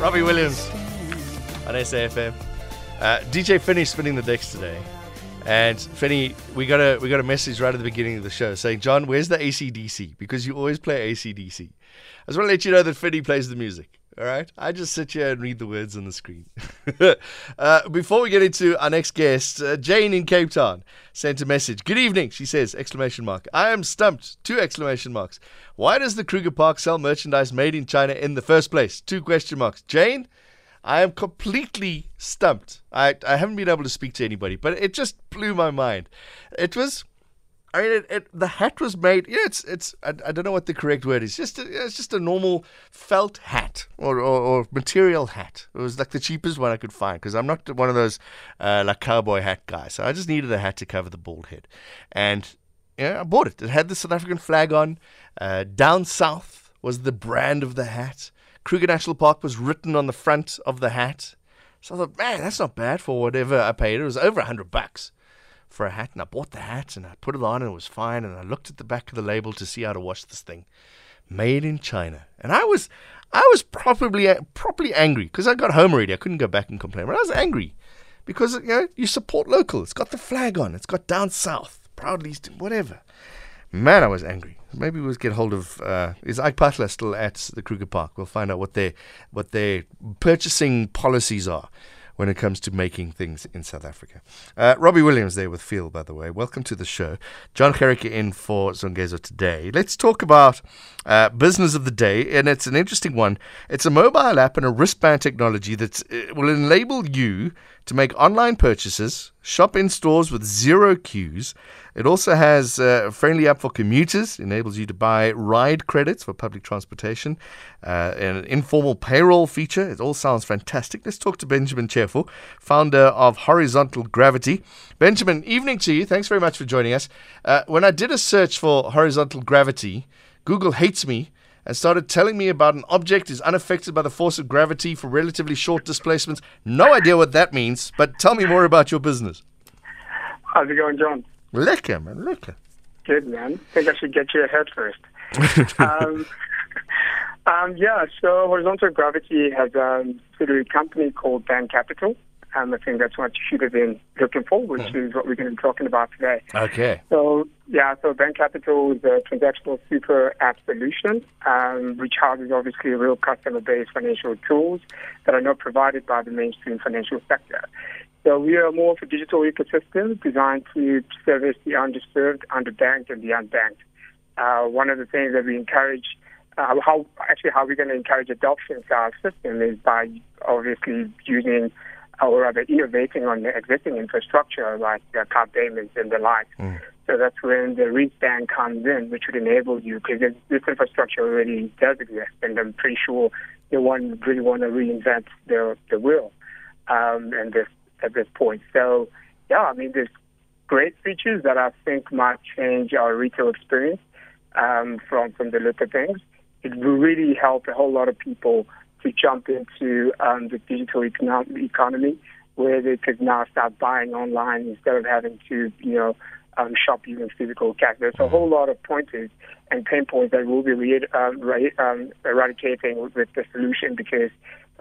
Robbie Williams on SAFM. Uh, DJ Finney spinning the decks today. And Finney, we got a we got a message right at the beginning of the show saying, John, where's the ACDC? Because you always play ACDC. I just want to let you know that Finney plays the music. All right, I just sit here and read the words on the screen. uh, before we get into our next guest, uh, Jane in Cape Town sent a message. Good evening, she says! Exclamation mark. I am stumped. Two exclamation marks. Why does the Kruger Park sell merchandise made in China in the first place? Two question marks. Jane, I am completely stumped. I I haven't been able to speak to anybody, but it just blew my mind. It was I mean, it, it, the hat was made. Yeah, it's it's. I, I, don't know what the correct word is. Just a, it's just a normal felt hat or, or, or, material hat. It was like the cheapest one I could find because I'm not one of those uh, like cowboy hat guys. So I just needed a hat to cover the bald head, and yeah, I bought it. It had the South African flag on. Uh, down south was the brand of the hat. Kruger National Park was written on the front of the hat. So I thought, man, that's not bad for whatever I paid. It was over a hundred bucks for a hat, and I bought the hat and I put it on and it was fine. And I looked at the back of the label to see how to wash this thing, made in China. And I was, I was probably properly angry because I got home already. I couldn't go back and complain, but I was angry because you know you support local. It's got the flag on. It's got down south, proudly, whatever. Man, I was angry. Maybe we'll get hold of uh, is Ike Phaahla still at the Kruger Park? We'll find out what their what their purchasing policies are when it comes to making things in South Africa. Uh, Robbie Williams there with Feel, by the way. Welcome to the show. John Gericke in for Zongezo today. Let's talk about uh, business of the day, and it's an interesting one. It's a mobile app and a wristband technology that uh, will enable you to make online purchases, shop in stores with zero queues. It also has a friendly app for commuters, enables you to buy ride credits for public transportation, uh, an informal payroll feature. It all sounds fantastic. Let's talk to Benjamin Chephu, founder of Horizontal Gravity. Benjamin, evening to you. Thanks very much for joining us. Uh, when I did a search for horizontal gravity, Google hates me and started telling me about an object is unaffected by the force of gravity for relatively short displacements. No idea what that means, but tell me more about your business. How's it going, John? Lekker, man, lekker. Good, man. I think I should get you ahead first. um, um, yeah, so Horizontal Gravity has a subsidiary company called Bant Capital. Um, I think that's what you should have been looking for, which mm. is what we're going to be talking about today. Okay. So, yeah, so Bant Capital is a transactional super app solution, um, which houses obviously real customer based financial tools that are not provided by the mainstream financial sector. So we are more of a digital ecosystem designed to service the underserved, underbanked, and the unbanked. Uh, one of the things that we encourage, uh, how actually how we're going to encourage adoption to our system is by obviously using or rather innovating on the existing infrastructure like uh, card payments and the like. Mm. So that's when the wristband comes in, which would enable you, because this infrastructure already does exist, and I'm pretty sure they want really want to reinvent the the wheel um, and this at this point. So yeah, I mean, there's great features that I think might change our retail experience um, from from the look of things. It will really help a whole lot of people to jump into um, the digital economy where they could now start buying online instead of having to, you know, um, shop using physical cash. There's a whole lot of pointers and pain points that we'll be re- um, re- um, eradicating with, with, the solution because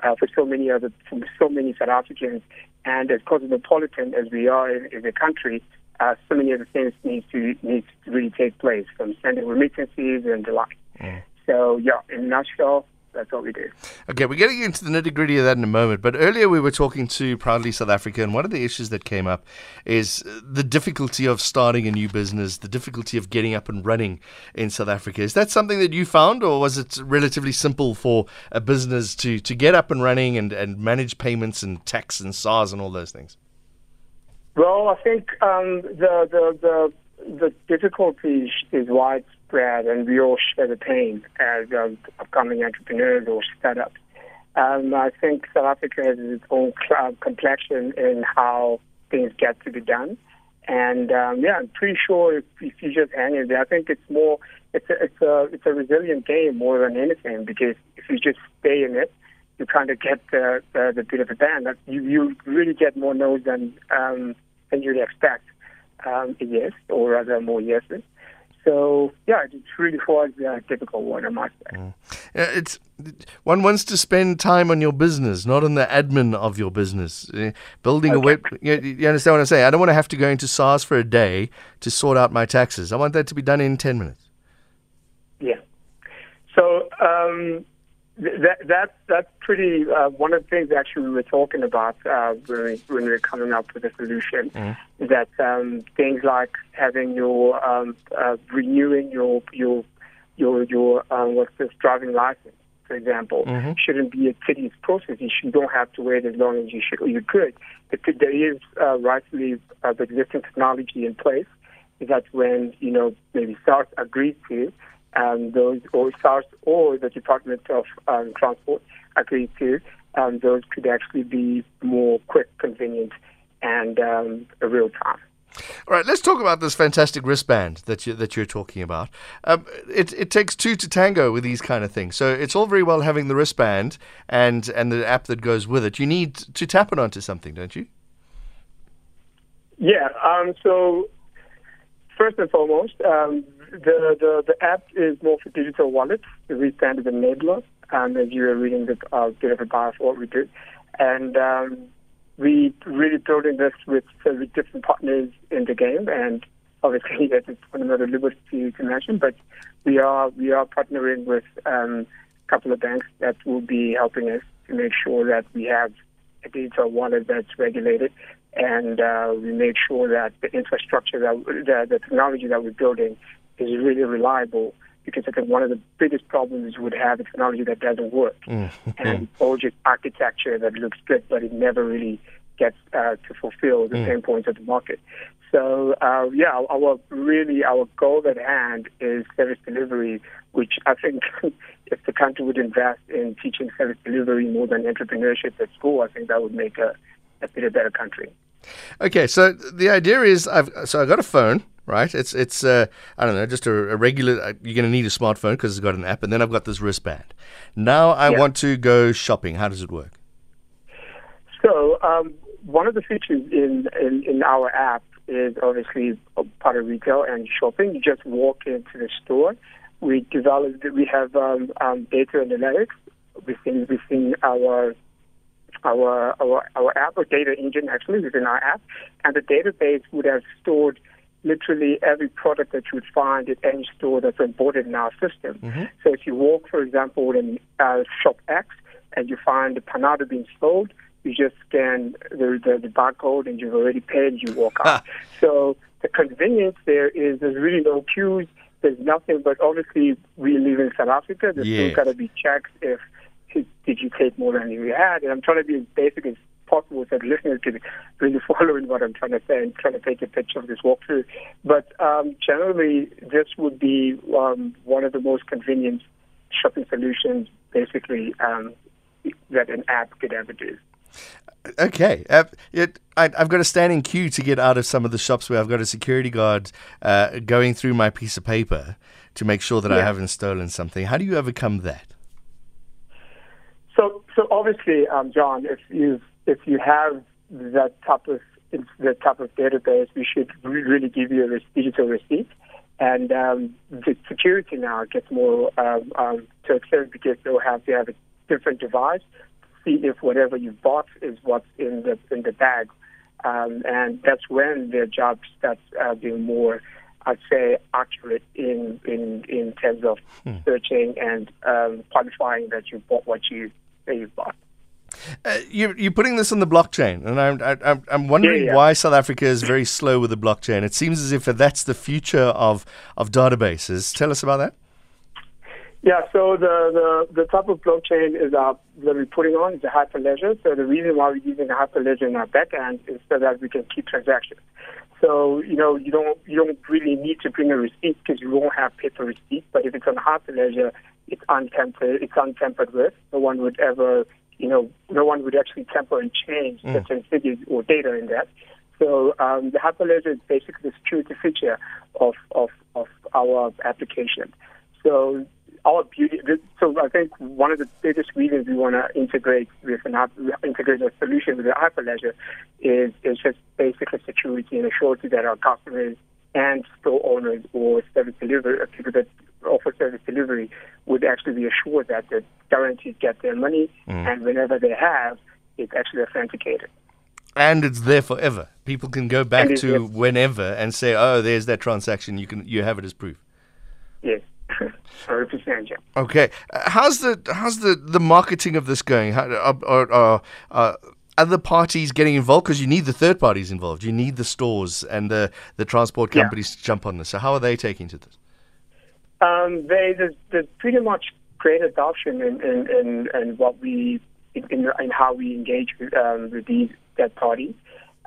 uh, for so many other, for so many South Africans, and as cosmopolitan as we are in, in the country, uh, so many other things need to need to really take place, from sending remittances and the like. Mm. So yeah, in a nutshell, that's what we do. Okay, we're getting into the nitty gritty of that in a moment. But earlier we were talking to Proudly South Africa, and one of the issues that came up is the difficulty of starting a new business, the difficulty of getting up and running in South Africa. Is that something that you found, or was it relatively simple for a business to, to get up and running and, and manage payments and tax and SARS and all those things? Well, I think um, the, the, the, the difficulty is widespread and we all share the pain as um, upcoming entrepreneurs or startups. Um, I think South Africa has its own cl- complexion in how things get to be done. And um, yeah, I'm pretty sure if, if you just hang in there, I think it's more, it's a, it's a, it's a resilient game more than anything because if you just stay in it, you kind of get the, the, the bit of a band. That you, you really get more no's than, um, than you'd expect. Um, yes, or rather more yeses. So yeah, it really was a difficult one, I must say. Mm. It's one wants to spend time on your business, not on the admin of your business. Uh, building okay. a web, you, you, understand what I'm saying? I don't want to have to go into SARS for a day to sort out my taxes. I want that to be done in ten minutes. Yeah. So um, that that that's pretty uh, one of the things actually we were talking about uh, when, we, when we were coming up with a solution. Mm. That um, things like having your um, uh, renewing your your your your um, what's this driving license, for example, mm-hmm. shouldn't be a tedious process. You don't have to wait as long as you should or you could. But there is uh, rightfully uh, the existing technology in place. That when you know maybe SARS agrees to um, those or SARS or the Department of um, Transport agreed to, um, those could actually be more quick, convenient, and um, real time. All right, let's talk about this fantastic wristband that you that you're talking about. Um, it it takes two to tango with these kind of things. So it's all very well having the wristband and and the app that goes with it. You need to tap it onto something, don't you? Yeah. Um, so first and foremost, um, the, the, the app is more for digital wallets. The wristband is enabler, um, as you were reading the uh, bit of a for what we do. And um, we really building this with several different partners in the game, and obviously that is one another liberty to mention. But we are we are partnering with um, a couple of banks that will be helping us to make sure that we have a digital wallet that's regulated, and uh, we make sure that the infrastructure that the technology that we're building is really reliable because I think one of the biggest problems would have is technology that doesn't work mm. and just architecture that looks good but it never really gets uh, to fulfill the mm. pain points of the market. So uh, yeah, our really our goal at hand is service delivery, which I think if the country would invest in teaching service delivery more than entrepreneurship at school, I think that would make a, a bit a better country. Okay, so the idea is I've so I got a phone right? It's it's uh, I don't know, just a, a regular. Uh, you're going to need a smartphone because it's got an app, and then I've got this wristband. Now I yeah. want to go shopping. How does it work? So um, one of the features in, in, in our app is obviously part of retail and shopping. You just walk into the store. We developed. We have um, um, data analytics within within our our our our app or data engine actually within our app, and the database would have stored literally every product that you would find at any store that's imported in our system. Mm-hmm. So if you walk, for example, in uh, Shop X and you find the panada being sold, you just scan the, the, the barcode and you've already paid, you walk out. so the convenience there is there's really no queues, there's nothing, but obviously we live in South Africa, there's yes. still got to be checks if did you take more than you had? And I'm trying to be as basic as possible that listeners can really follow in what I'm trying to say and trying to take a picture of this walkthrough. But um, generally, this would be um, one of the most convenient shopping solutions, basically, um, that an app could ever do. Okay. Uh, it, I, have got a standing queue to get out of some of the shops where I've got a security guard uh, going through my piece of paper to make sure that yeah. I haven't stolen something. How do you overcome that? So, so obviously, um, John, if you've if you have that type of the type of database, we should really give you a digital receipt. And um, the security now gets more um, um, to because they'll have to have a different device to see if whatever you bought is what's in the in the bag. Um, and that's when their job starts uh, being more, I'd say, accurate in in in terms of hmm. searching and um, qualifying that you bought what you that you bought. Uh, you're, you're putting this on the blockchain, and I'm, I'm, I'm wondering yeah, yeah. why South Africa is very slow with the blockchain. It seems as if that's the future of, of databases. Tell us about that. Yeah, so the, the, the type of blockchain is uh, that we're putting on is a hyperledger. So the reason why we're using a hyperledger in our backend is so that we can keep transactions. So you know you don't you don't really need to bring a receipt because you won't have paper receipt. But if it's on hyperledger, it's untempered. It's untempered with. No one would ever you know, no one would actually tamper and change mm. certain figures or data in that. So um, the hyperledger is basically the security feature of, of, of our application. So our beauty. So I think one of the biggest reasons we want to integrate with an integrate a solution with the hyperledger is is just basically security and assurance that our customers and store owners or service delivery, people that offer service delivery would actually be assured that they're guaranteed get their money, mm. and whenever they have, it's actually authenticated. And it's there forever. People can go back to there. whenever and say, "Oh, there's that transaction. You can you have it as proof." Yes. Okay, uh, how's the how's the, the marketing of this going? How, are, are, are other parties getting involved? Because you need the third parties involved. You need the stores and the the transport companies yeah. to jump on this. So how are they taking to this? Um, they there's, there's, pretty much great adoption in in, in, in what we in, in, how we engage with, um, with these third parties.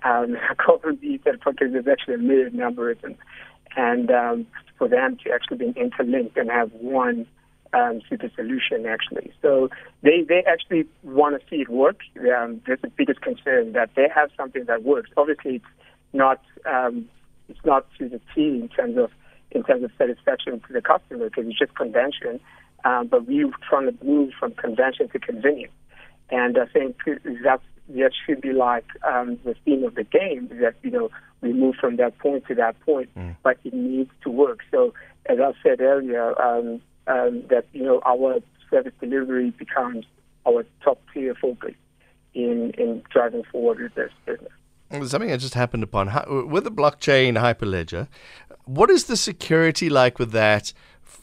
Um, them these third parties. There's actually a myriad number of them, and um, for them to actually be interlinked and have one um, super solution actually. So they, they actually want to see it work. Um, that's the biggest concern that they have something that works. Obviously, it's not um, it's not to the T in terms of in terms of satisfaction to the customer because it's just convention. Um, but we're trying to move from convention to convenience, and I think that's that should be like um, the theme of the game that you know we move from that point to that point, mm. but it needs to work. So as I said earlier, um, um, that you know our service delivery becomes our top tier focus in in driving forward with this business. Something that just happened upon with the blockchain Hyperledger. What is the security like with that?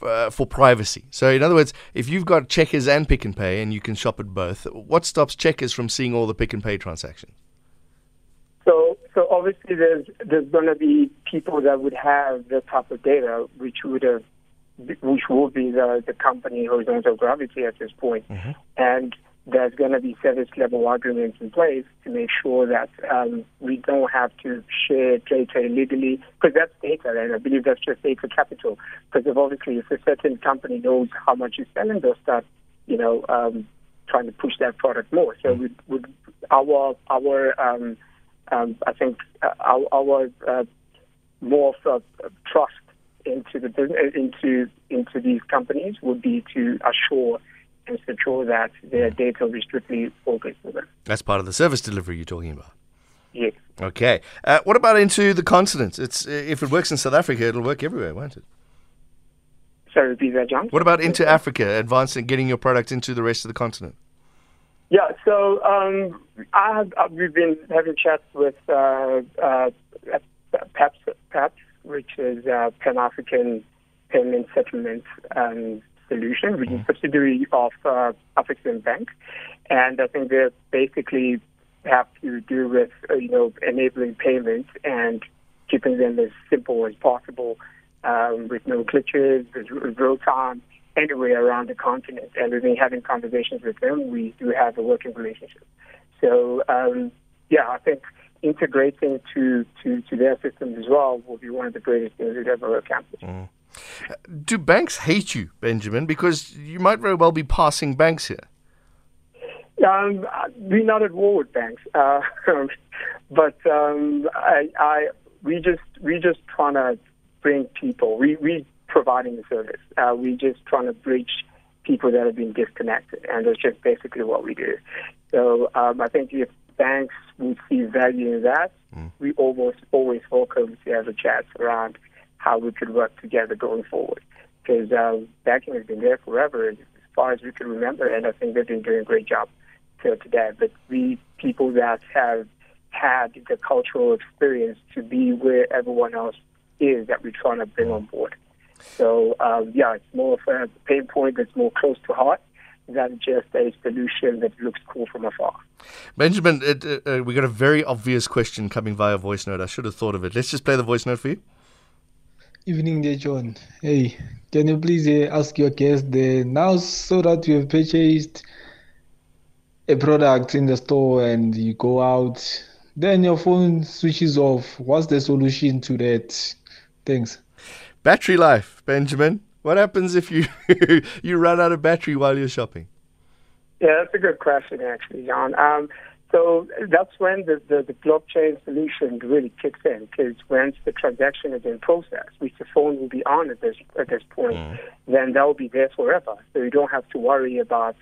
Uh, for privacy. So, in other words, if you've got Checkers and Pick and Pay and you can shop at both, what stops Checkers from seeing all the Pick and Pay transactions? So, so obviously, there's there's going to be people that would have the type of data which would have, which will be the the company horizontal gravity at this point, mm-hmm. and there's going to be service level agreements in place to make sure that um, we don't have to share data illegally, because that's data, and I believe that's just data capital. Because if obviously, if a certain company knows how much you're selling, they'll start, you know, um, trying to push that product more. So we would our our um, um, I think uh, our, our uh, more of trust into the business into into these companies would be to assure and ensure that their data will be strictly focused for them. That's part of the service delivery you're talking about. Yes. Okay. Uh, what about into the continent? It's if it works in South Africa, it'll work everywhere, won't it? Sorry, repeat that, John. What about into Africa, advancing, getting your product into the rest of the continent? Yeah, so um, I have, uh, we've been having chats with uh, uh, PAPS, PAPS, which is uh, Pan African Payment Settlement um, Solution, which is a subsidiary of uh, Afrexim Bank, and I think they basically have to do with uh, you know enabling payments and keeping them as simple as possible, um, with no glitches, with real time, anywhere around the continent. And we've been having conversations with them. We do have a working relationship. So um, yeah, I think integrating to, to, to their systems as well will be one of the greatest things we've ever accomplished. Mm. Do banks hate you, Benjamin? Because you might very well be passing banks here. Um, we're not at war with banks, uh, but um, I, I, we just we just trying to bring people. We we providing the service. Uh, we just trying to bridge people that have been disconnected, and that's just basically what we do. So um, I think if banks would see value in that, mm. we almost always welcome to have a chat around how we could work together going forward. Because uh, banking has been there forever, as far as we can remember, and I think they've been doing a great job till today. But we people that have had the cultural experience to be where everyone else is that we're trying to bring on board. So um, yeah, it's more of a pain point that's more close to heart than just a solution that looks cool from afar. Benjamin, it, uh, uh, we got a very obvious question coming via voice note. I should have thought of it. Let's just play the voice note for you. Evening there, John. Hey, can you please uh, ask your guest there now so that you have purchased a product in the store and you go out, then your phone switches off. What's the solution to that? Thanks. Battery life, Benjamin. What happens if you you run out of battery while you're shopping? Yeah, that's a good question, actually, John. Um, so that's when the, the, the, blockchain solution really kicks in, because once the transaction is in process, which the phone will be on at this at this point, mm. then that will be there forever. So you don't have to worry about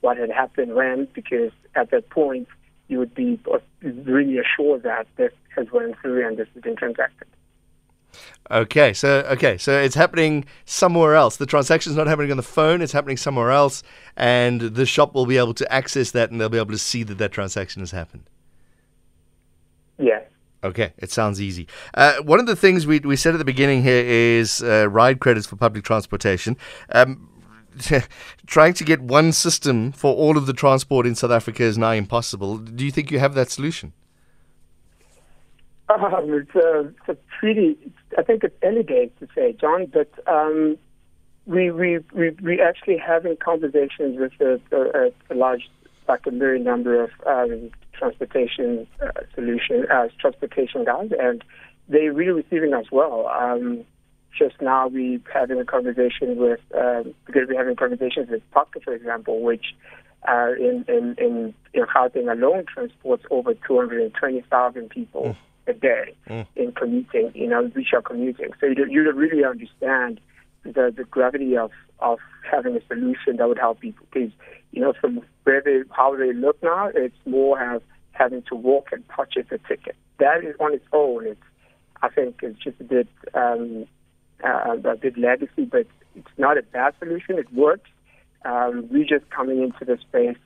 what had happened when, because at that point you would be really assured that this has went through and this has been transacted. Okay, so okay, so it's happening somewhere else. The transaction's not happening on the phone; it's happening somewhere else, and the shop will be able to access that, and they'll be able to see that that transaction has happened. Yes. Okay, it sounds easy. Uh, one of the things we, we said at the beginning here is uh, ride credits for public transportation. Um, trying to get one system for all of the transport in South Africa is now impossible. Do you think you have that solution? Um, it's, a, it's a pretty, I think it's early days to say, John, but um, we, we, we, we actually having conversations with a, a, a large, like a very number of um, transportation uh, solution, uh, transportation guys, and they're really receiving us well. Um, just now we having a conversation with, um, because we're having conversations with Putco, for example, which uh, in, in, in, in Gauteng alone transports over 220,000 people. Mm a day mm. in commuting, you know, which are commuting. So you don't, you don't really understand the, the gravity of, of having a solution that would help people. Because, you know, from where they, how they look now, it's more have, having to walk and purchase a ticket. That is on its own. It's, I think, it's just a bit, um, uh, a bit legacy, but it's not a bad solution. It works. Um, we're just coming into the space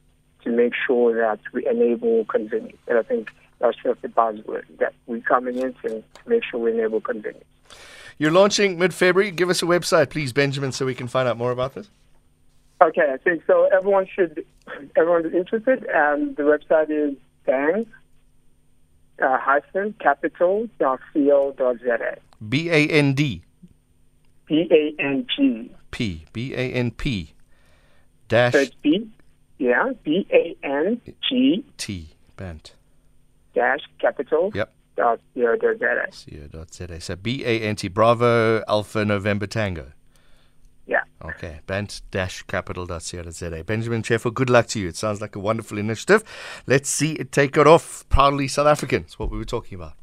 to make sure that we enable convenience. And I think that's just the buzzword that we're coming in to, make sure we enable convenience. You're launching mid February. Give us a website, please, Benjamin, so we can find out more about this. Okay, I think so. Everyone should, everyone is interested. Um, the website is bang uh, hyphen capital.co.za. B A N D. B A N G. P. B A N P. Dash. So B. Yeah. B A N G. T. Bant dash capital. Yep. Dot co dot dot za. So B A N T Bravo Alpha November Tango. Yeah. Okay. Bant dash capital dot co dot za. Benjamin Chefo, good luck to you. It sounds like a wonderful initiative. Let's see it take it off. Proudly South African. That's what we were talking about.